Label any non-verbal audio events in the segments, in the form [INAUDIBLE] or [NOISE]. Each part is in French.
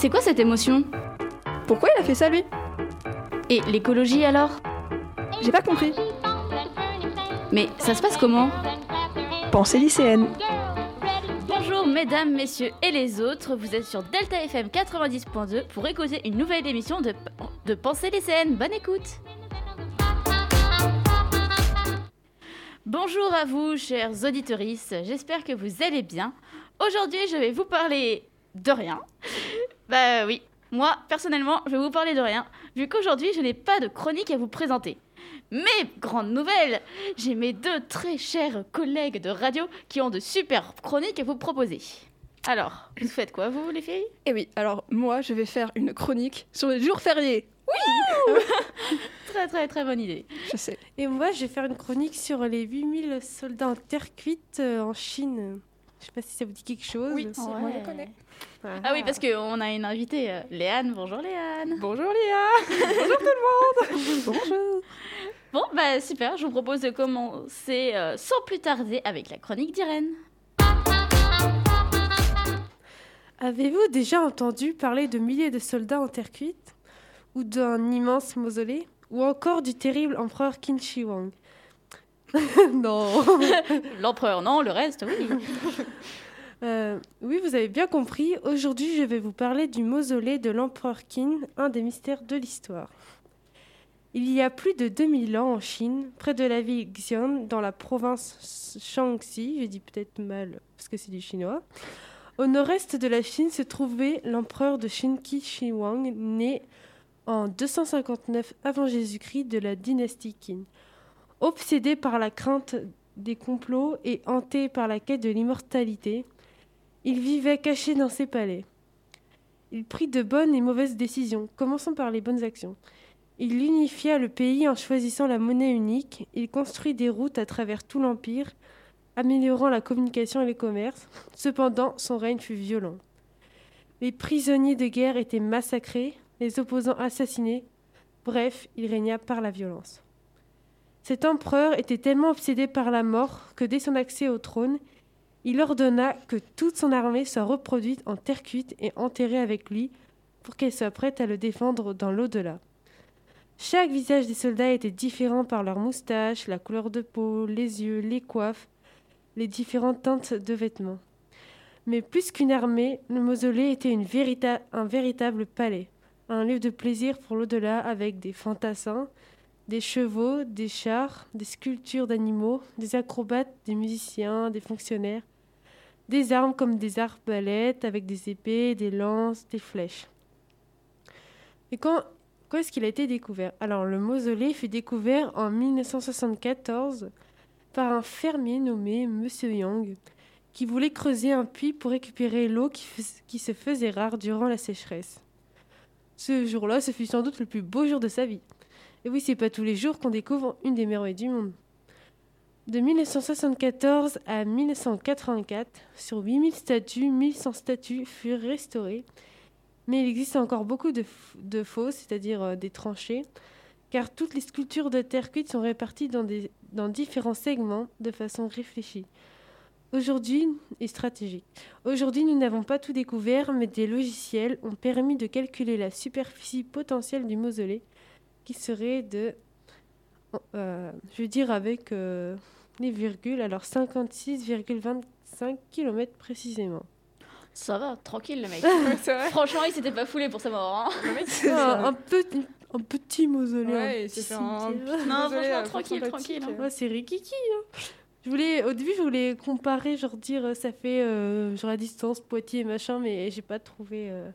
C'est quoi cette émotion? Pourquoi il a fait ça lui? Et l'écologie alors? J'ai pas compris. Mais ça se passe comment? Pensée lycéenne. Bonjour mesdames, messieurs et les autres, vous êtes sur Delta FM 90.2 pour écouter une nouvelle émission de, de Pensée lycéenne. Bonne écoute Bonjour à vous, chers auditorices, j'espère que vous allez bien. Aujourd'hui, je vais vous parler de rien. Bah oui, moi, personnellement, je vais vous parler de rien, vu qu'aujourd'hui, je n'ai pas de chronique à vous présenter. Mais, grande nouvelle, j'ai mes deux très chers collègues de radio qui ont de super chroniques à vous proposer. Alors, vous faites quoi, vous, les filles? Eh oui, alors moi, je vais faire une chronique sur les jours fériés. [LAUGHS] Très, très, très bonne idée. Je sais. Et moi, je vais faire une chronique sur les 8000 soldats en terre cuite euh, en Chine. Je sais pas si ça vous dit quelque chose. Oui, si, moi je connais. Voilà. Ah oui, parce qu'on a une invitée, euh, Léane. Bonjour, Léane. Bonjour Léa [LAUGHS] Bonjour tout le monde [LAUGHS] Bonjour Bon, bah super, je vous propose de commencer euh, sans plus tarder avec la chronique d'Irène. Avez-vous déjà entendu parler de milliers de soldats en terre cuite Ou d'un immense mausolée Ou encore du terrible empereur Qin Shi Huang [LAUGHS] Non [LAUGHS] L'empereur, non, le reste, oui. Euh, Oui, vous avez bien compris. Aujourd'hui, je vais vous parler du mausolée de l'empereur Qin, un des mystères de l'histoire. Il y a plus de 2000 ans en Chine, près de la ville Xi'an, dans la province Shaanxi, je dis peut-être mal parce que c'est du chinois, au nord-est de la Chine se trouvait l'empereur de Qin Qi Shi Huang, né en 259 avant Jésus-Christ de la dynastie Qin. Obsédé par la crainte des complots et hanté par la quête de l'immortalité, il vivait caché dans ses palais. Il prit de bonnes et mauvaises décisions, commençons par les bonnes actions. Il unifia le pays en choisissant la monnaie unique, il construit des routes à travers tout l'empire, améliorant la communication et le commerce. Cependant, son règne fut violent. Les prisonniers de guerre étaient massacrés, les opposants assassinés. Bref, il régna par la violence. Cet empereur était tellement obsédé par la mort que dès son accès au trône, il ordonna que toute son armée soit reproduite en terre cuite et enterrée avec lui pour qu'elle soit prête à le défendre dans l'au-delà. Chaque visage des soldats était différent par leur moustache, la couleur de peau, les yeux, les coiffes, les différentes teintes de vêtements. Mais plus qu'une armée, le mausolée était un véritable palais, un lieu de plaisir pour l'au-delà avec des fantassins, des chevaux, des chars, des sculptures d'animaux, des acrobates, des musiciens, des fonctionnaires, des armes comme des arbalètes avec des épées, des lances, des flèches. Et quand, quand est-ce qu'il a été découvert? Alors, le mausolée fut découvert en 1974 par un fermier nommé Monsieur Yang, qui voulait creuser un puits pour récupérer l'eau qui, se faisait rare durant la sécheresse. Ce jour-là, ce fut sans doute le plus beau jour de sa vie. Et oui, c'est pas tous les jours qu'on découvre une des merveilles du monde. De 1974 à 1984, sur 8000 statues, 1100 statues furent restaurées. Mais il existe encore beaucoup de, de fosses, c'est-à-dire euh, des tranchées, car toutes les sculptures de terre cuite sont réparties dans, dans différents segments de façon réfléchie. Aujourd'hui et stratégique. Aujourd'hui, nous n'avons pas tout découvert, mais des logiciels ont permis de calculer la superficie potentielle du mausolée, qui serait de, euh, je veux dire avec euh, les virgules, alors 56,25 km précisément. Ça va, tranquille, le mec. [LAUGHS] C'est Franchement, il s'était pas foulé pour sa mort. hein. Le mec, [LAUGHS] c'est Ah, un, petit, un petit mausolée. Ouais, un fait un petit Non, mausolée, franchement, euh, tranquille, tranquille, Ouais, c'est rikiki. Hein. Je voulais, au début, je voulais comparer, genre dire, ça fait euh, genre la distance Poitiers machin, mais j'ai pas trouvé euh,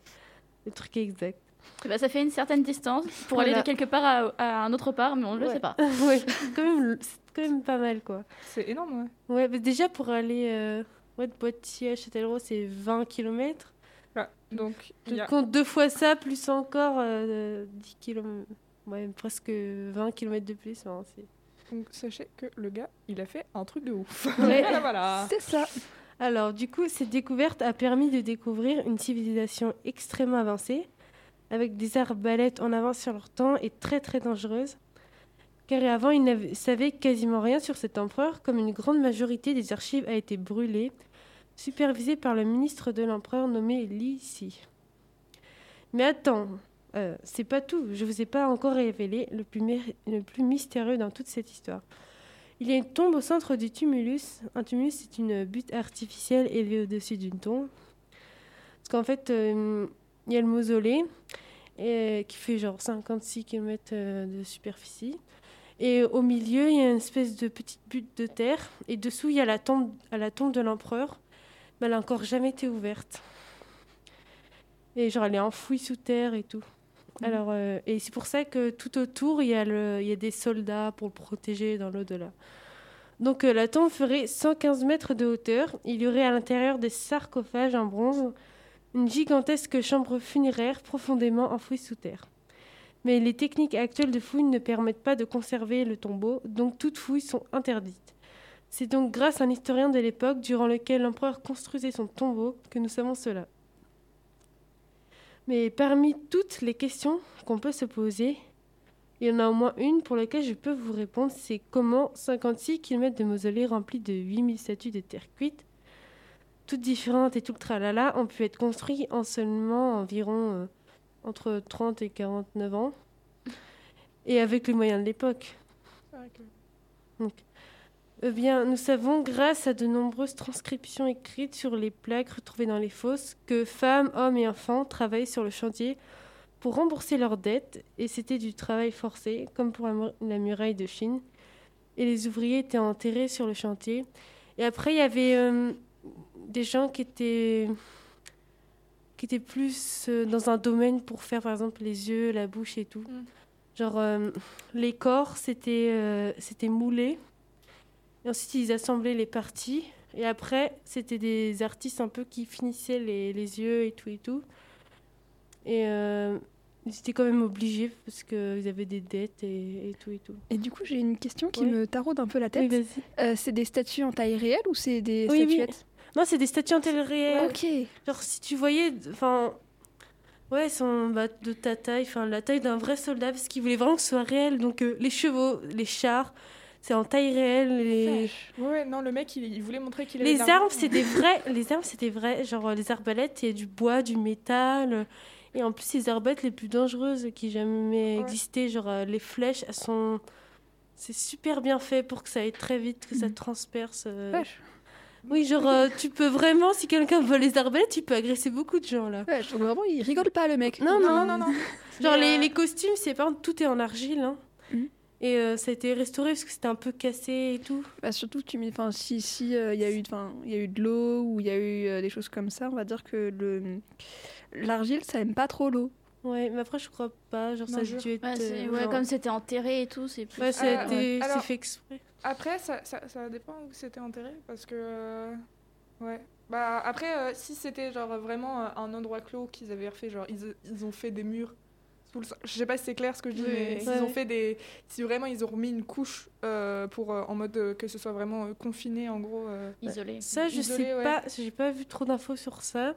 le truc exact. Ben, ça fait une certaine distance pour aller de quelque part à, à un autre part, mais on ne le Ouais. sait pas. [LAUGHS] ouais, quand même, c'est quand même pas mal quoi. C'est énorme, ouais. Ouais, mais déjà pour aller euh, ouais, de Poitiers à Châtellerault, c'est 20 km. Voilà. Donc, Je a... compte deux fois ça, plus encore euh, 10 km. Ouais, presque 20 km de plus. hein, c'est- Donc, sachez que le gars, il a fait un truc de ouf. [LAUGHS] Ouais. voilà, [LAUGHS] voilà. C'est ça. Alors, du coup, cette découverte a permis de découvrir une civilisation extrêmement avancée, avec des arbalètes en avance sur leur temps et très très dangereuses. Car avant, ils ne savaient quasiment rien sur cet empereur, comme une grande majorité des archives a été brûlée, supervisée par le ministre de l'empereur nommé Li Si. Mais attends, euh, c'est pas tout. Je vous ai pas encore révélé le plus, le plus mystérieux dans toute cette histoire. Il y a une tombe au centre du tumulus. Un tumulus, c'est une butte artificielle élevée au-dessus d'une tombe. Parce qu'en fait, euh, il y a le mausolée euh, qui fait genre 56 km de superficie. Et au milieu, il y a une espèce de petite butte de terre. Et dessous, il y a la tombe, à la tombe de l'empereur. Mais elle n'a encore jamais été ouverte. Et genre, elle est enfouie sous terre et tout. Alors, euh, et c'est pour ça que tout autour, il y, a le, il y a des soldats pour le protéger dans l'au-delà. Donc, euh, la tombe ferait 115 mètres de hauteur. Il y aurait à l'intérieur des sarcophages en bronze, une gigantesque chambre funéraire profondément enfouie sous terre. Mais les techniques actuelles de fouille ne permettent pas de conserver le tombeau, donc toutes fouilles sont interdites. C'est donc grâce à un historien de l'époque durant lequel l'empereur construisait son tombeau que nous savons cela. Mais parmi toutes les questions qu'on peut se poser, il y en a au moins une pour laquelle je peux vous répondre, c'est comment 56 km de mausolée remplis de 8000 statues de terre cuite, toutes différentes et tout le tralala, ont pu être construits en seulement environ euh, entre 30 et 49 ans, [LAUGHS] et avec les moyens de l'époque. Eh bien, nous savons, grâce à de nombreuses transcriptions écrites sur les plaques retrouvées dans les fosses, que femmes, hommes et enfants travaillaient sur le chantier pour rembourser leurs dettes, et c'était du travail forcé, comme pour la muraille de Chine. Et les ouvriers étaient enterrés sur le chantier. Et après, il y avait euh, des gens qui étaient, qui étaient plus euh, dans un domaine pour faire, par exemple, les yeux, la bouche et tout. Mm. Genre, euh, les corps, c'était euh, c'était moulé. Et ensuite, ils assemblaient les parties. Et après, c'était des artistes un peu qui finissaient les, les yeux et tout et tout. Et euh, ils étaient quand même obligés parce qu'ils avaient des dettes et, et tout et tout. Et du coup, j'ai une question qui Ouais. me taraude un peu la tête. Euh, c'est des statues en taille réelle ou c'est des Oui, oui. Non, c'est des statues en telle réelle. Ok. Genre, si tu voyais. Enfin. Ouais, elles sont bah, de ta taille, enfin la taille d'un vrai soldat, parce qu'ils voulaient vraiment que ce soit réel. Donc, euh, les chevaux, les chars, c'est en taille réelle. Les, Ouais, non, le mec, il, il voulait montrer qu'il avait les [LAUGHS] armes, c'est des vrais. Les armes, c'était vrai. Genre, les arbalètes, il y a du bois, du métal. Et en plus, les arbalètes les plus dangereuses qui jamais Ouais. existé, genre euh, les flèches, elles sont. C'est super bien fait pour que ça aille très vite, que ça Mhm. transperce. euh. Oui, genre, euh, tu peux vraiment, si quelqu'un vole les arbalètes, tu peux agresser beaucoup de gens là. Ouais, je trouve vraiment, il rigole pas le mec. Non, Non, non, non. [LAUGHS] Genre, Mais, les, euh, les costumes, c'est par contre, tout est en argile. Hein. Mhm. Et euh, ça a été restauré parce que c'était un peu cassé et tout. Bah, surtout, tu mets, enfin, si si euh, il y a eu, enfin, il y a eu de l'eau ou il y a eu euh, des choses comme ça, on va dire que le l'argile, ça aime pas trop l'eau. Ouais, mais après, je crois pas. Genre, Non, ça a dû être. Ouais, c'est- euh, ouais, genre- comme c'était enterré et tout, c'est plus. Ouais, ça a Ah, été ouais. c'est fait exprès. Après, ça, ça, ça dépend où c'était enterré. Parce que. euh, Ouais. Bah, après, euh, si c'était genre vraiment euh, un endroit clos qu'ils avaient refait, genre ils, ils ont fait des murs sous le sol. Je sais pas si c'est clair ce que je dis, Oui, mais oui. s'ils Ouais, ont fait des. Si vraiment ils ont remis une couche euh, pour, euh, en mode euh, que ce soit vraiment euh, confiné en gros. euh, Isolé. Ça, je Isolé, sais ouais. pas. J'ai pas vu trop d'infos sur ça.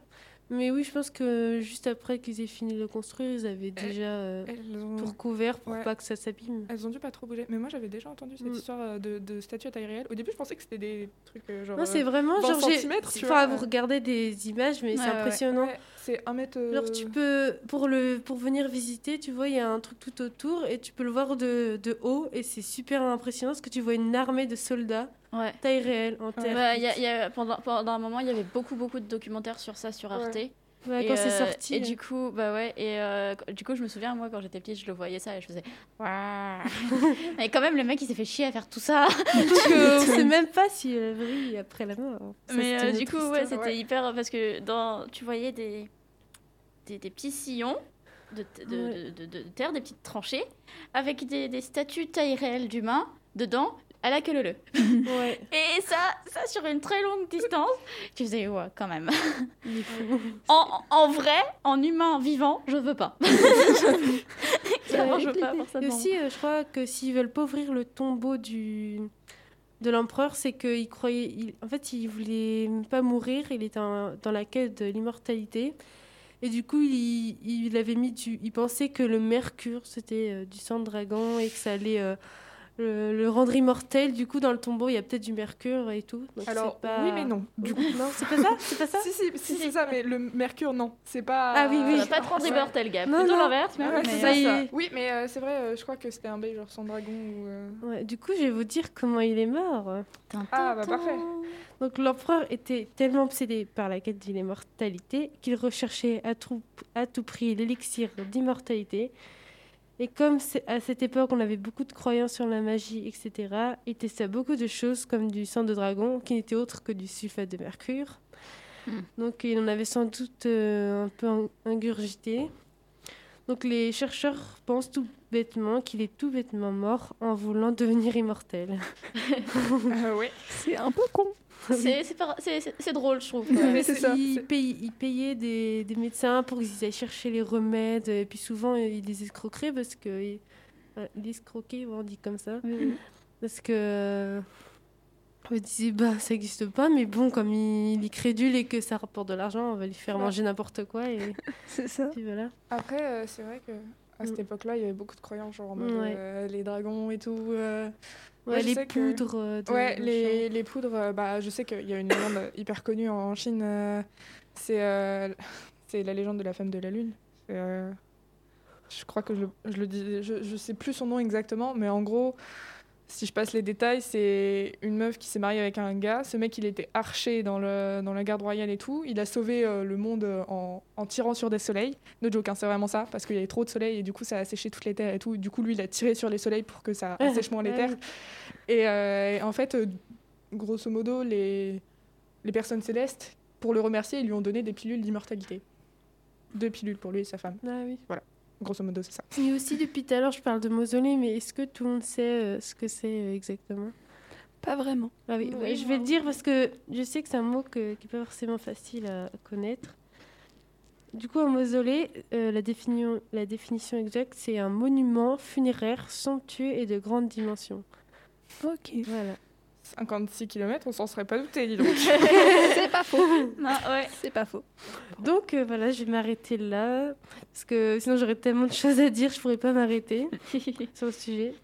Mais oui, je pense que juste après qu'ils aient fini de le construire, ils avaient déjà euh, elles, ont... tout recouvert pour Ouais. pas que ça s'abîme. elles ont dû pas trop bouger. Mais moi j'avais déjà entendu cette Mm. histoire euh, de, de statues à taille réelle. Au début, je pensais que c'était des trucs euh, genre. Non, c'est euh, vraiment 20 genre. tu vois. vous regardez des images, mais Ouais, c'est impressionnant. ouais, c'est un mètre. euh, Genre, tu peux, pour, le, pour venir visiter, tu vois, il y a un truc tout autour et tu peux le voir de, de haut et c'est super impressionnant parce que tu vois une armée de soldats, Ouais. taille réelle, en terre. Ouais, y a- y a- pendant, pendant un moment, il y avait beaucoup, beaucoup de documentaires sur ça sur. Arte. Ouais, Et, quand c'est euh, sorti. Et euh. du coup, bah ouais. Et euh, du coup, je me souviens, moi, quand j'étais petite, je le voyais ça et je faisais. Waouh. et [LAUGHS] quand même, le mec, il s'est fait chier à faire tout ça. [LAUGHS] [LAUGHS] Parce que on sait même pas si elle brille après la mort. Ça, Mais euh, du coup, ouais, c'était hyper. Parce que dans, tu voyais des, des, des petits sillons de, de, Ouais. de, de- de terre, des petites tranchées, avec des, des statues taille réelle d'humains dedans, à la queue leu [LAUGHS] Ouais, Et ça, ça sur une très longue distance, tu faisais, ouais, quand même. il est fou. [LAUGHS] En, en vrai, en humain vivant, je veux pas. [LAUGHS] Clairement, je veux pas ça Et aussi, euh, je crois que s'ils veulent pas ouvrir le tombeau du de l'empereur, c'est qu'il croyait, il- en fait, il voulait pas mourir, il était en- dans la quête de l'immortalité. Et du coup, il, il avait mis du, il pensait que le mercure c'était euh, du sang de dragon et que ça allait euh, le, le rendre immortel. Du coup, dans le tombeau, il y a peut-être du mercure et tout. donc Alors, c'est pas... oui, mais non. Du coup, Non, c'est pas ça? C'est pas ça? [LAUGHS] Si, si, si, c'est ça, mais le mercure, non. C'est pas. Ah oui, oui. Ça va pas te rendre immortel, Gab. Non, l'inverse, mais, Ouais, mais- c'est ça y. Oui, mais euh, c'est vrai, euh, je crois que c'était un bail genre sans dragon ou. euh, Ouais, du coup, je vais vous dire comment il est mort. Ah, bah, parfait. Donc l'empereur était tellement obsédé par la quête de l'immortalité qu'il recherchait à tout, à tout prix l'élixir d'immortalité. Et comme à cette époque on avait beaucoup de croyances sur la magie, etc., il testa beaucoup de choses comme du sang de dragon qui n'était autre que du sulfate de mercure. Hmm. Donc il en avait sans doute euh, un peu in- ingurgité. Donc les chercheurs pensent tout bêtement qu'il est tout bêtement mort en voulant devenir immortel. euh, [LAUGHS] ouais. C'est un peu con. [LAUGHS] C'est drôle, je trouve. C'est ça. Il, paye- il payait des, des médecins pour qu'ils aillent chercher les remèdes. Et puis souvent, il les escroquerait parce que. Il escroquait, ouais, on dit comme ça. Parce que. euh, il disait, bah, ça n'existe pas, mais bon, comme il, il est crédule et que ça rapporte de l'argent, on va lui faire Ouais. manger n'importe quoi. Et [LAUGHS] C'est ça. puis voilà. Après, euh, c'est vrai que à cette Mm. époque-là, il y avait beaucoup de croyances, genre en mode Ouais. euh, les dragons et tout. euh, Ouais, les que- poudres. euh, Ouais, les, les poudres, euh, bah, je sais qu'il y a une légende hyper connue en Chine. euh, c'est euh, la légende de la femme de la lune. Euh, je crois que je, je le dis, je, je sais plus son nom exactement, mais en gros, si je passe les détails, c'est une meuf qui s'est mariée avec un gars. Ce mec, il était archer dans, le, dans la garde royale et tout. Il a sauvé euh, le monde euh, en, en tirant sur des soleils. No joke, hein, c'est vraiment ça, parce qu'il y avait trop de soleil et du coup, ça a séché toutes les terres et tout. Du coup, lui, il a tiré sur les soleils pour que ça assèche moins les Ah terres. oui. Et euh, en fait, euh, grosso modo, les, les personnes célestes, pour le remercier, ils lui ont donné des pilules d'immortalité. Deux pilules pour lui et sa femme. Ah oui. Grosso modo, c'est ça. Et aussi, depuis tout à l'heure, je parle de mausolée, mais est-ce que tout le monde sait euh, ce que c'est euh, exactement? Pas vraiment. Ah oui, Oui, ouais, je vais le dire parce que je sais que c'est un mot que- qui n'est pas forcément facile à connaître. Du coup, un mausolée, euh, la, définition, la définition exacte, c'est un monument funéraire somptueux et de grande dimension. Ok. Voilà. 56 km, on s'en serait pas douté, dis donc. [LAUGHS] C'est pas faux. Non, ouais. C'est pas faux. Donc euh, voilà, je vais m'arrêter là parce que sinon j'aurais tellement de choses à dire, je pourrais pas m'arrêter [LAUGHS] sur le sujet.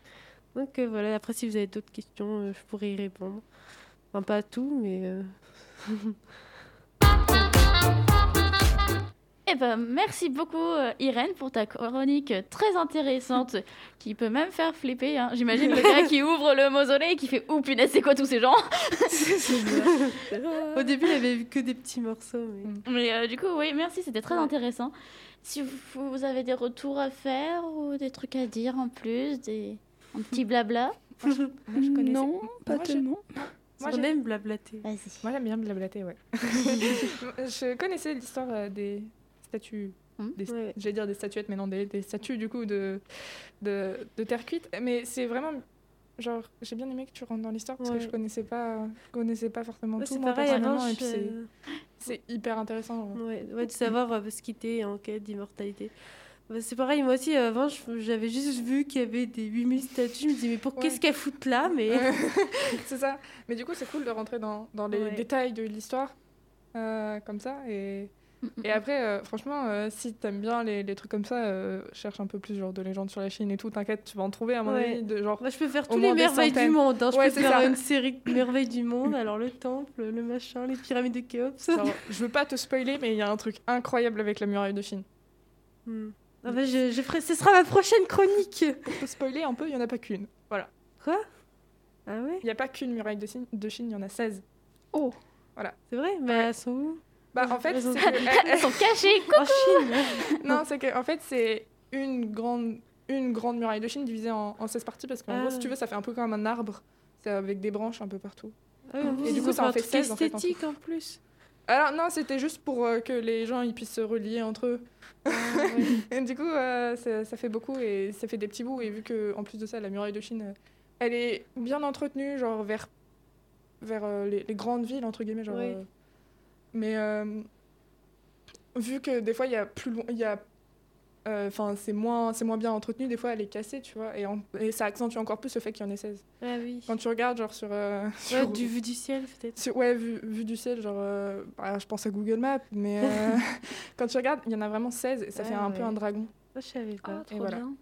Donc euh, voilà, après si vous avez d'autres questions, euh, je pourrais y répondre. Enfin pas à tout, mais euh, [LAUGHS] Eh ben, merci beaucoup euh, Irène pour ta chronique très intéressante [LAUGHS] qui peut même faire flipper. hein. J'imagine le gars qui ouvre le mausolée et qui fait Ouh punaise, c'est quoi tous ces gens? [LAUGHS] Au début j'avais vu que des petits morceaux. Mais... Mais euh, du coup, oui, merci, c'était très Ouais. intéressant. Si vous, vous avez des retours à faire ou des trucs à dire en plus, des... un petit blabla, Moi, je connaissais- Non, pas Moi, je- tellement. Moi, on j'ai- aime blablater. vas-y. Moi, j'aime bien blablater, ouais. [LAUGHS] je connaissais l'histoire euh, des statues. Hmm. Des, Ouais. J'allais dire des statuettes, mais non, des, des statues du coup de, de, de terre cuite. Mais c'est vraiment. Genre, j'ai bien aimé que tu rentres dans l'histoire parce Ouais. que je connaissais pas, connaissais pas forcément Ouais, tout c'est moi, pareil, avant, personnellement, et je- puis c'est- c'est hyper intéressant. Ouais, ouais, de savoir euh, ce qui était en quête d'immortalité. Bah, c'est pareil, moi aussi, avant, je- j'avais juste vu qu'il y avait des 8000 statues. Je me disais, mais pour qu'est-ce qu'elles foutent là mais... [LAUGHS] [LAUGHS] c'est ça. Mais du coup, c'est cool de rentrer dans, dans les détails de l'histoire euh, comme ça. Et, et après, euh, franchement, euh, si t'aimes bien les, les trucs comme ça, euh, cherche un peu plus genre de légendes sur la Chine et tout. T'inquiète, tu vas en trouver à mon Ouais. avis. De, genre, Moi, je peux faire tous les merveilles du monde. hein. Je Ouais, peux faire ça. une série de merveilles du monde. Alors, le temple, le machin, les pyramides de Khéops. je veux pas te spoiler, mais il y a un truc incroyable avec la muraille de Chine. Hmm. Ah bah, je, je ferai... Ce sera ma prochaine chronique. Pour te spoiler un peu, il y en a pas qu'une. Voilà. Quoi? Ah ouais? Il y a pas qu'une muraille de Chine, il y en a 16. C'est vrai? Mais elles sont où? Bah, en fait, c'est que- [LAUGHS] Elles sont cachées. En Chine [LAUGHS] Non, c'est que en fait c'est une grande une grande muraille de Chine divisée en, en 16 parties parce qu'en Ah. gros si tu veux ça fait un peu comme un arbre, c'est avec des branches un peu partout. Ah Et du coup, ça en un fait truc 16, en fait, esthétique en plus. Alors non, c'était juste pour euh, que les gens ils puissent se relier entre eux. Ah, [LAUGHS] ouais. Et du coup euh, ça, ça fait beaucoup et ça fait des petits bouts et vu que en plus de ça la muraille de Chine euh, elle est bien entretenue genre vers vers euh, les, les grandes villes entre guillemets genre. Euh, mais euh, vu que des fois il y a plus loin il y a enfin c'est moins c'est moins bien entretenu des fois elle est cassée tu vois et, en- et ça accentue encore plus le fait qu'il y en ait 16 Ah oui. quand tu regardes genre sur, euh, Ouais, sur- du vu du ciel, peut-être. ouais vu, vu du ciel genre euh, bah, je pense à Google Maps mais euh, [LAUGHS] [LAUGHS] quand tu regardes il y en a vraiment 16 et ça fait Ah un peu un dragon Moi, je savais Oh, pas. trop voilà. bien.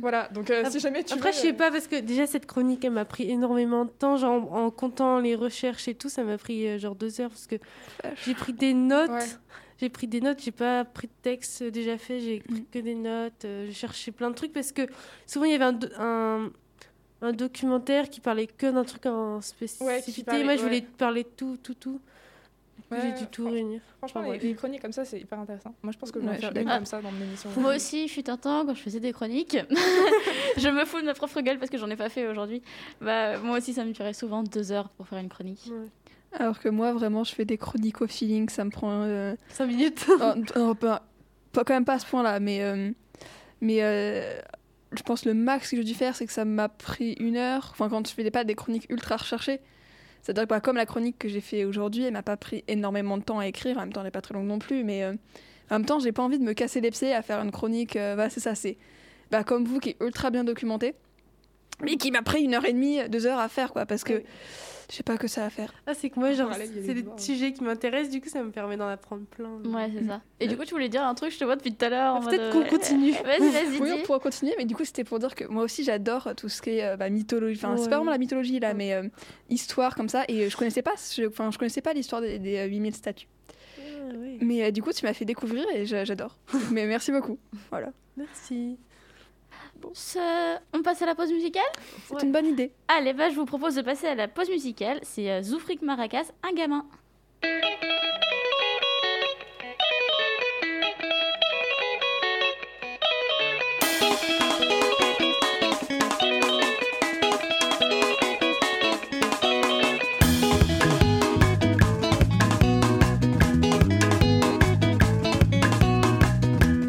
Voilà, donc euh, si jamais tu Après, veux, je sais euh, pas, parce que déjà, cette chronique, elle m'a pris énormément de temps. Genre, en, en comptant les recherches et tout, ça m'a pris euh, genre deux heures. Parce que j'ai pris des notes. Ouais. J'ai pris des notes, j'ai pas pris de texte déjà fait, j'ai écrit Mm. que des notes. euh, j'ai cherché plein de trucs parce que souvent, il y avait un, un, un documentaire qui parlait que d'un truc en spécificité. parlait- Moi, je voulais ouais. parler de tout, tout, tout. Ouais, j'ai dû tout franch- réunir. Franchement, Enfin, les, chroniques comme ça, c'est hyper intéressant. Moi, je pense que je vais faire je suis d'accord. comme ça dans mon émission. Moi aussi, fut un temps quand je faisais des chroniques. [LAUGHS] je me fous de ma propre gueule parce que j'en ai pas fait aujourd'hui. Bah, moi aussi, ça me durait souvent deux heures pour faire une chronique. Alors que moi, vraiment, je fais des chroniques au feeling, ça me prend. euh, 5 minutes. non, non, pas, pas- quand même pas à ce point-là, mais. euh, mais euh, je pense le max que j'ai dû faire, c'est que ça m'a pris une heure. Enfin, quand je fais des, pas des chroniques ultra recherchées. C'est-à-dire que comme la chronique que j'ai fait aujourd'hui, elle m'a pas pris énormément de temps à écrire. En même temps, elle n'est pas très longue non plus, mais euh, en même temps, j'ai pas envie de me casser les pieds à faire une chronique. euh, bah, c'est ça, c'est bah, comme vous qui est ultra bien documentée, mais qui m'a pris une heure et demie, deux heures à faire, quoi, parce que. Je sais pas que ça à faire. Ah, c'est que moi, genre, Parallèle, il y a c'est des sujets qui m'intéressent, du coup, ça me permet d'en apprendre plein. Ouais, c'est ça. Et du coup, tu voulais dire un truc, je te vois depuis tout à l'heure. en Ah, Peut-être mode, qu'on euh, continue. [LAUGHS] Vas-y, vas-y, Oui, on pourra continuer, mais du coup, c'était pour dire que moi aussi, j'adore tout ce qui est euh, bah, mythologie. Enfin, c'est Ouais. pas vraiment la mythologie là, Ouais. mais euh, histoire comme ça. Et je connaissais pas, je, enfin, je connaissais pas l'histoire des, des, euh, 8000 statues. Ah. Mais euh, du coup, tu m'as fait découvrir et j'a- j'adore. [LAUGHS] mais merci beaucoup. Voilà, Merci. On passe à la pause musicale c'est Ouais. une bonne idée. Allez, bah, je vous propose de passer à la pause musicale. C'est euh, Zoufrik Maracas, un gamin.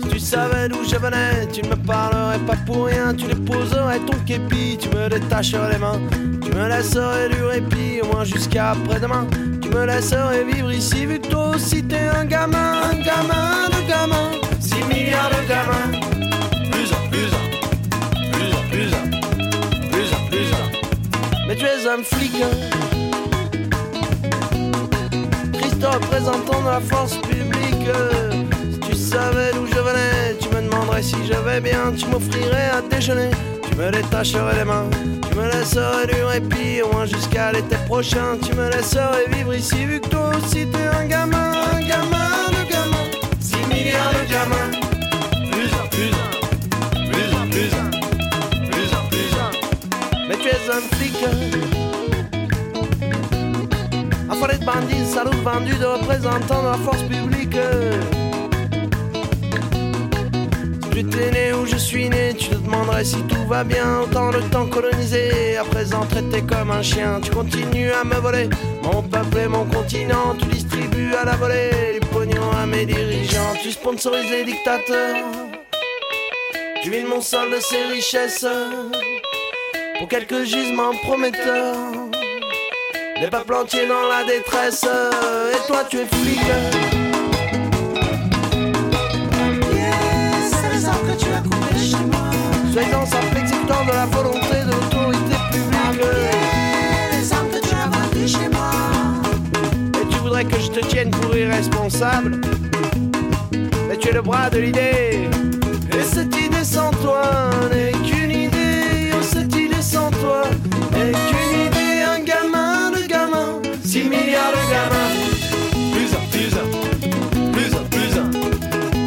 Si tu savais d'où je venais, tu ne me pas pour rien. Tu déposerais ton képi, tu me détacherais les mains. Tu me laisserais du répit, au moins jusqu'à après-demain. Tu me laisserais vivre ici, vu que toi aussi t'es un gamin. Un gamin de gamin, 6 milliards de gamins. Plus un, plus un, plus un, plus un, plus un, plus un. Mais tu es un flic. hein. Christ représentant de la force publique. Si tu savais d'où je venais, tu me demanderais si je vais bien, tu m'offrirais à déjeuner, tu me détacherais les mains, tu me laisserais du répit, au moins jusqu'à l'été prochain, tu me laisserais vivre ici, vu que toi aussi t'es un gamin, un gamin de gamin, 6 milliards de gamins, plus un, plus un, plus un, plus un, mais tu es un flic. Affolé de bandits, salauds vendus de représentants de la force publique. Étais né où je suis né, tu te demanderais si tout va bien. Autant le temps colonisé, à présent traité comme un chien. Tu continues à me voler mon peuple et mon continent. Tu distribues à la volée les pognons à mes dirigeants. Tu sponsorises les dictateurs. Tu vides mon sol de ses richesses pour quelques gisements prometteurs. Les peuples entiers dans la détresse Et toi tu es flic simple exécutant de la volonté de l'autorité publique Les arbres que tu as vendus chez moi. Et tu voudrais que je te tienne pour irresponsable? Mais tu es le bras de l'idée. Et cette idée sans toi n'est qu'une idée. Oh cette idée sans toi n'est qu'une idée. Un gamin de gamin 6 milliards de gamins. Plus un, plus un. Plus un, plus un.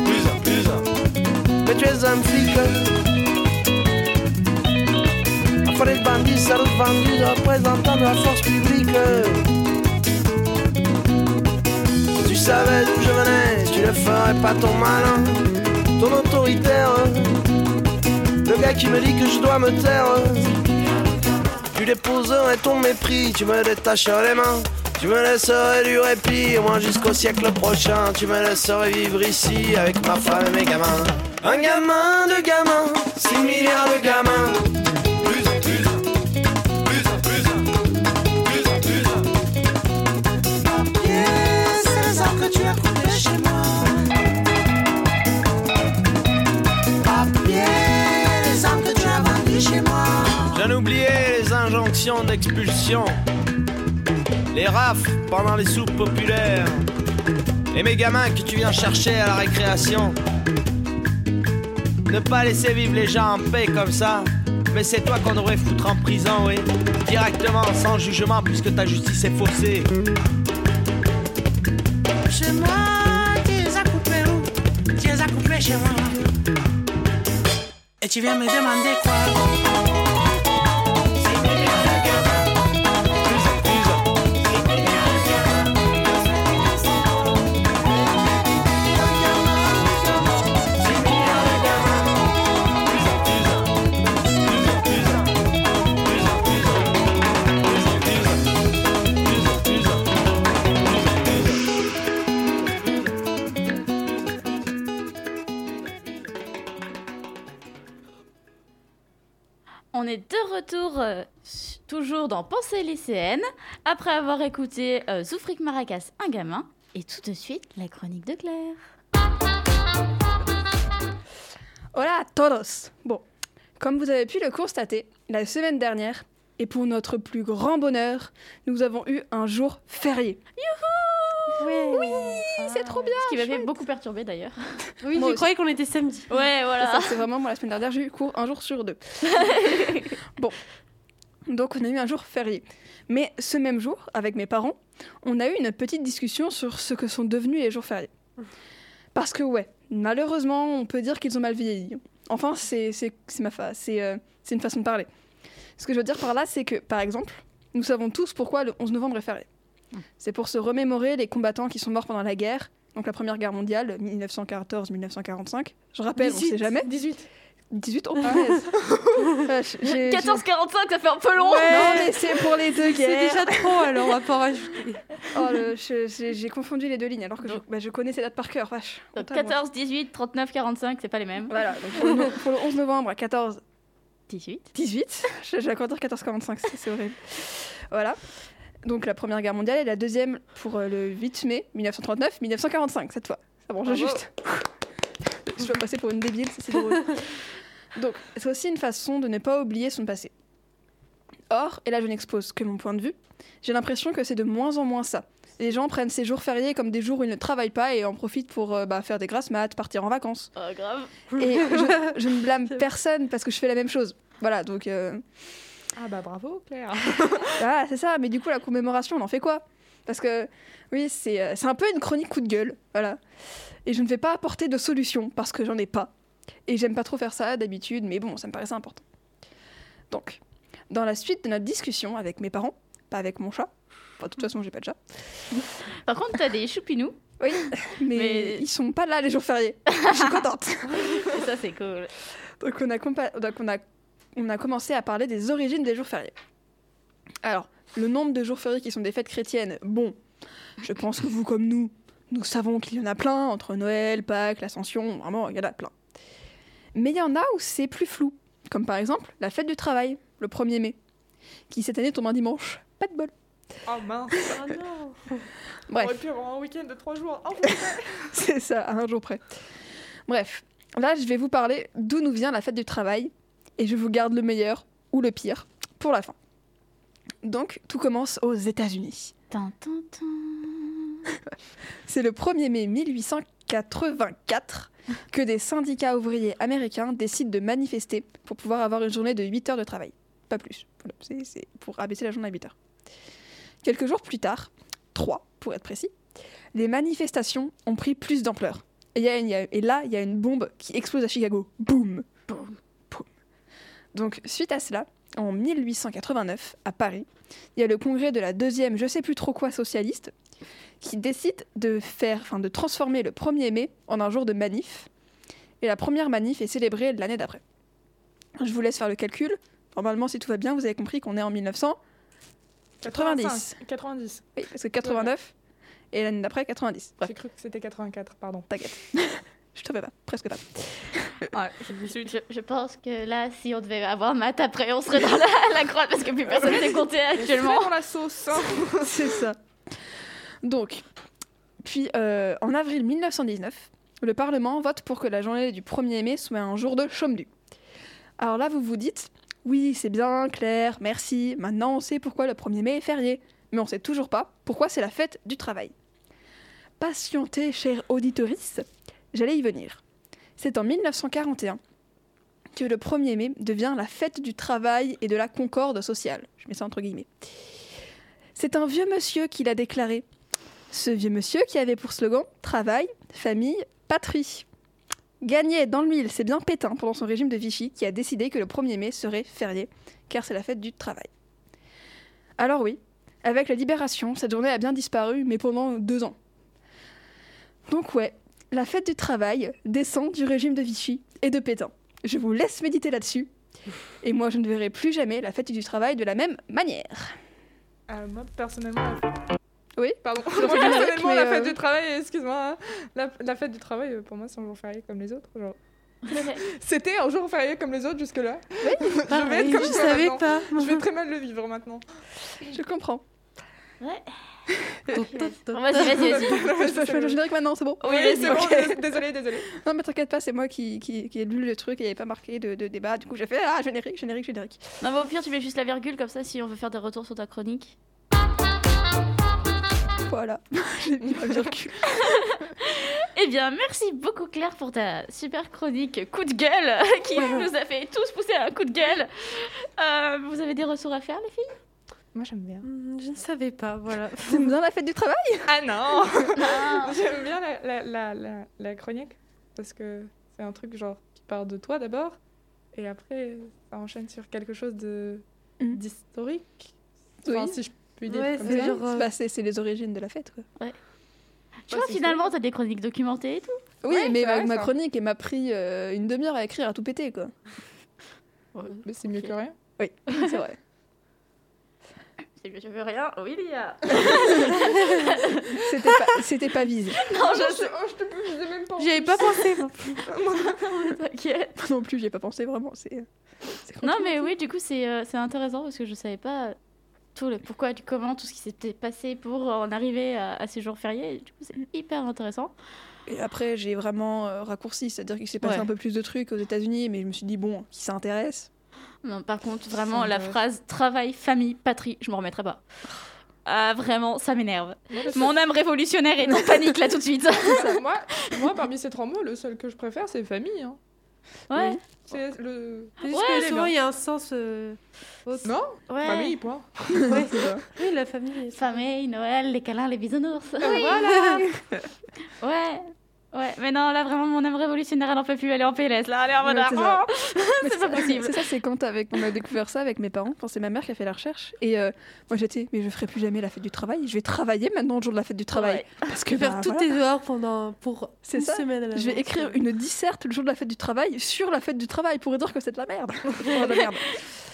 Plus un, plus un. Mais tu es un flic Bandits, salauds de vendus, représentants de la force publique tu savais d'où je venais, tu ne ferais pas ton malin, ton autoritaire. Le gars qui me dit que je dois me taire. Tu déposerais ton mépris, tu me détacherais les mains. Tu me laisserais du répit, au moins jusqu'au siècle prochain. Tu me laisserais vivre ici avec ma femme et mes gamins. Un gamin de gamins, 6 milliards de gamins. D'expulsion, les rafles pendant les soupes populaires, et mes gamins que tu viens chercher à la récréation. Ne pas laisser vivre les gens en paix comme ça. Mais c'est toi qu'on devrait foutre en prison, oui. Directement, sans jugement, puisque ta justice est faussée. Chez moi, tu les as où? Tu les as chez moi. Et tu viens me demander quoi? On est de retour euh, toujours dans Pensée lycéenne, après avoir écouté euh, Zoufrik Maracas, un gamin, et tout de suite la chronique de Claire. Hola a todos Bon, comme vous avez pu le constater, la semaine dernière, et pour notre plus grand bonheur, nous avons eu un jour férié. Oui, C'est trop bien Ce qui m'avait beaucoup perturbé d'ailleurs. Oui, Moi je aussi. croyais qu'on était samedi. Ouais, voilà. C'est vraiment moi la semaine dernière, j'ai eu cours un jour sur deux. [LAUGHS] bon, donc on a eu un jour férié. Mais ce même jour, avec mes parents, on a eu une petite discussion sur ce que sont devenus les jours fériés. Parce que ouais, malheureusement, on peut dire qu'ils ont mal vieilli. Enfin, c'est ma c'est euh, c'est une façon de parler. Ce que je veux dire par là, c'est que, par exemple, nous savons tous pourquoi le 11 novembre est férié. C'est pour se remémorer les combattants qui sont morts pendant la guerre, donc la Première Guerre mondiale, 1914-1945. Je rappelle, on sait jamais. 18. 18 oh, [LAUGHS] j'ai- 14h45, ça fait un peu long. Non, mais c'est pour les deux C'est guerres. déjà trop, alors on va pas en rajouter. Oh, j'ai confondu les deux lignes alors que je, bah, je connais ces dates par cœur. Vache. Donc Honte à moi. 14, 18, 39, 45, c'est pas les mêmes. Voilà, donc pour, le, no- pour le 11 novembre à 14, 18. 18, je- j'ai encore dire 14-45, c'est c'est horrible. Voilà. Donc la première guerre mondiale et la deuxième pour euh, le 8 mai 1939-1945 cette fois. Ça mange juste. [LAUGHS] je dois passer pour une débile, c'est drôle. [LAUGHS] Donc c'est aussi une façon de ne pas oublier son passé. Or, et là je n'expose que mon point de vue, j'ai l'impression que c'est de moins en moins ça. Les gens prennent ces jours fériés comme des jours où ils ne travaillent pas et en profitent pour euh, bah, faire des grasses maths, partir en vacances. Oh, grave. Et je, [LAUGHS] je ne blâme personne parce que je fais la même chose. Voilà, donc euh, Ah bah bravo Claire. [LAUGHS] ah, c'est ça, mais du coup, la commémoration, on en fait quoi? Parce que, oui, c'est euh, c'est un peu une chronique coup de gueule, voilà. Et je ne vais pas apporter de solution parce que j'en ai pas. Et j'aime pas trop faire ça d'habitude, mais bon, ça me paraissait important. Donc, dans la suite de notre discussion avec mes parents, pas avec mon chat, enfin, de toute façon, j'ai pas de chat, Par contre, t'as des choupinous. oui, [LAUGHS] mais, Mais- ils sont pas là les jours fériés. je suis contente. Et [LAUGHS] ça, c'est cool. Donc on a, compa- donc on, a, on a commencé à parler des origines des jours fériés. Alors, le nombre de jours fériés qui sont des fêtes chrétiennes, bon, je pense que vous comme nous, nous savons qu'il y en a plein, entre Noël, Pâques, l'Ascension, vraiment, il y en a plein. Mais il y en a où c'est plus flou, comme par exemple la fête du travail, le 1er mai, qui cette année tombe un dimanche. Pas de bol. Oh mince. Ah non [LAUGHS] On Bref. aurait pu avoir un week-end de 3 jours. Oh, [LAUGHS] C'est ça, à un jour près. Bref, là, je vais vous parler d'où nous vient la fête du travail et je vous garde le meilleur ou le pire pour la fin. Donc, tout commence aux États-Unis. [LAUGHS] C'est le 1er mai 1884 que des syndicats ouvriers américains décident de manifester pour pouvoir avoir une journée de 8 heures de travail. Pas plus. C'est- pour abaisser la journée à 8 heures. Quelques jours plus tard, 3 pour être précis, les manifestations ont pris plus d'ampleur. Et, là, il y a une bombe qui explose à Chicago. Boum Donc, suite à cela, en 1889, à Paris, il y a le congrès de la deuxième, je sais plus trop quoi, socialiste, qui décide de faire, enfin de transformer le 1er mai en un jour de manif. Et la première manif est célébrée l'année d'après. Je vous laisse faire le calcul. Normalement, si tout va bien, vous avez compris qu'on est en 1900. 90. 90. Oui, parce que 89 et l'année d'après 90. Bref, J'ai cru que c'était 84, pardon. t'inquiète. [LAUGHS] je te fais pas, presque pas. [LAUGHS] Ouais, je, je- je pense que là, si on devait avoir maths après, on serait dans la, [LAUGHS] la croix parce que plus personne ne sait compter actuellement. Dans la sauce. hein. [LAUGHS] C'est ça. Donc, puis euh, en avril 1919, le Parlement vote pour que la journée du 1er mai soit un jour de chôme du. Alors là, vous vous dites, oui, c'est bien, Claire, merci, maintenant on sait pourquoi le 1er mai est férié, mais on sait toujours pas pourquoi c'est la fête du travail. Patientez, chère auditorice, j'allais y venir. C'est en 1941 que le 1er mai devient la fête du travail et de la concorde sociale. Je mets ça entre guillemets. C'est un vieux monsieur qui l'a déclaré. Ce vieux monsieur qui avait pour slogan Travail, famille, patrie. Gagné dans le mille, c'est bien Pétain pendant son régime de Vichy qui a décidé que le 1er mai serait férié, car c'est la fête du travail. Alors oui, avec la libération, cette journée a bien disparu, mais pendant deux ans. Donc ouais, la fête du travail descend du régime de Vichy et de Pétain. Je vous laisse méditer là-dessus. Et moi, je ne verrai plus jamais la fête du travail de la même manière. Euh, moi, personnellement. la- Oui Pardon. [LAUGHS] Moi, personnellement, mais, la euh, fête du travail, excuse-moi. hein. La, la fête du travail, euh, pour moi, c'est un jour férié comme les autres. Genre. [LAUGHS] C'était un jour férié comme les autres jusque-là. [LAUGHS] je vais être comme je savais maintenant. pas. Je vais très mal le vivre maintenant. Je comprends. Bon, Vas-y, vas-y, vas-y. Je peux faire le générique maintenant, c'est bon Oui, c'est bon, [LAUGHS] désolé, désolé. Non, mais t'inquiète pas, c'est moi qui, qui, qui ai lu le truc et il n'y avait pas marqué de, de débat. Du coup, j'ai fait Ah, générique, générique, générique. Non, mais au pire, tu mets juste la virgule, comme ça, si on veut faire des retours sur ta chronique. Voilà. [LAUGHS] j'ai mis ma virgule. [LAUGHS] Eh bien, merci beaucoup Claire pour ta super chronique coup de gueule qui nous a fait tous pousser un coup de gueule. Euh, vous avez des ressources à faire, les filles? Moi, j'aime bien. Hmm, Je ne savais pas, voilà. [LAUGHS] T'aimes bien la fête du travail [LAUGHS] Ah non Non. [LAUGHS] J'aime bien la, la, la, la, la chronique parce que c'est un truc genre qui part de toi d'abord et après ça enchaîne sur quelque chose de Mm. d'historique. Enfin, Oui. si je puis dire Ouais, comme c'est ça. genre, euh, Bah, c'est c'est les origines de la fête, quoi. Tu Ouais, vois, c'est finalement, t'as des chroniques documentées et tout? Oui, Ouais, mais ma, vrai, ma ça. chronique, elle m'a pris euh, une demi-heure à écrire, à tout péter, quoi. Mais c'est mieux que rien. Oui, c'est vrai. C'est mieux, je veux rien. Oui, il y a. C'était pas, c'était pas visé. [LAUGHS] Non, je, je sais. oh, je te peux, je sais même pas. J'y avais pas pensé. moi. [LAUGHS] T'inquiète. Moi non plus, j'y ai pas pensé vraiment. C'est. c'est Non, mais oui, du coup, c'est euh, c'est intéressant parce que je savais pas tout le pourquoi, du comment, tout ce qui s'était passé pour en arriver à, à ces jours fériés. Du coup, c'est hyper intéressant. Et après, j'ai vraiment euh, raccourci, c'est-à-dire qu'il s'est passé Ouais. un peu plus de trucs aux États-Unis, mais je me suis dit, bon, qui s'intéresse Non, par contre, vraiment, la phrase travail, famille, patrie, je m'en remettrai pas. Ah, vraiment, ça m'énerve. Mon âme révolutionnaire est en [LAUGHS] panique là tout de suite. moi, moi, parmi ces trois mots, le seul que je préfère, c'est famille. hein. Ouais, C'est le. Ouais, souvent, il y a un sens. euh. Non? Ouais. Famille, point. [LAUGHS] Ouais. [LAUGHS] Oui, la famille. Famille, Noël, les câlins, les bisounours. Voilà Ouais. Ouais, mais non, là vraiment mon âme révolutionnaire elle en peut plus, elle est en PLS là, elle est en mode Ouais, c'est ah, [LAUGHS] c'est pas possible. C'est ça, c'est quand avec, on a découvert ça avec mes parents, c'est ma mère qui a fait la recherche. Et euh, moi j'étais, mais je ferai plus jamais la fête du travail. Je vais travailler maintenant le jour de la fête du travail. Ouais. Parce que bah, faire toutes voilà. tes heures pendant pour C'est une ça. semaine à Je vais écrire une disserte le jour de la fête du travail sur la fête du travail pour dire que c'est de la merde. [LAUGHS] De la merde.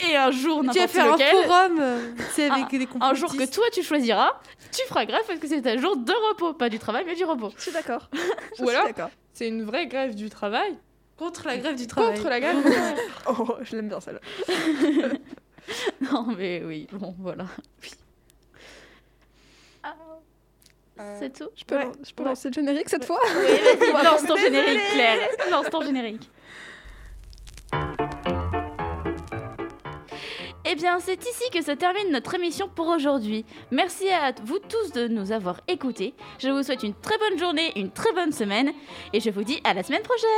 Et un jour, Tu vas faire lequel, un forum, euh, tu sais, avec des un jour que toi tu choisiras, tu feras grève parce que c'est un jour de repos, pas du travail mais du repos. Je suis d'accord. [LAUGHS] Je D'accord. C'est une vraie grève du travail contre la grève du travail. contre la grève du travail. [LAUGHS] Oh, je l'aime bien celle-là. [LAUGHS] Non mais oui, bon voilà. Ah, Euh, c'est tout. Je peux, Ouais. lan- je peux Ouais. lancer le générique cette fois Oui, vas-y, [LAUGHS] lance ton générique, Claire. Lance ton générique. Eh bien, c'est ici que se termine notre émission pour aujourd'hui. Merci à vous tous de nous avoir écoutés. Je vous souhaite une très bonne journée, une très bonne semaine, et je vous dis à la semaine prochaine.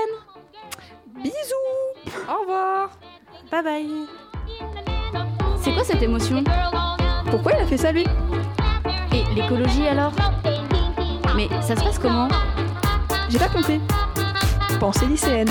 Bisous Au revoir Bye bye. C'est quoi cette émotion? Pourquoi il a fait ça lui? Et l'écologie alors? Mais ça se passe comment? J'ai pas compris. Pensée lycéenne.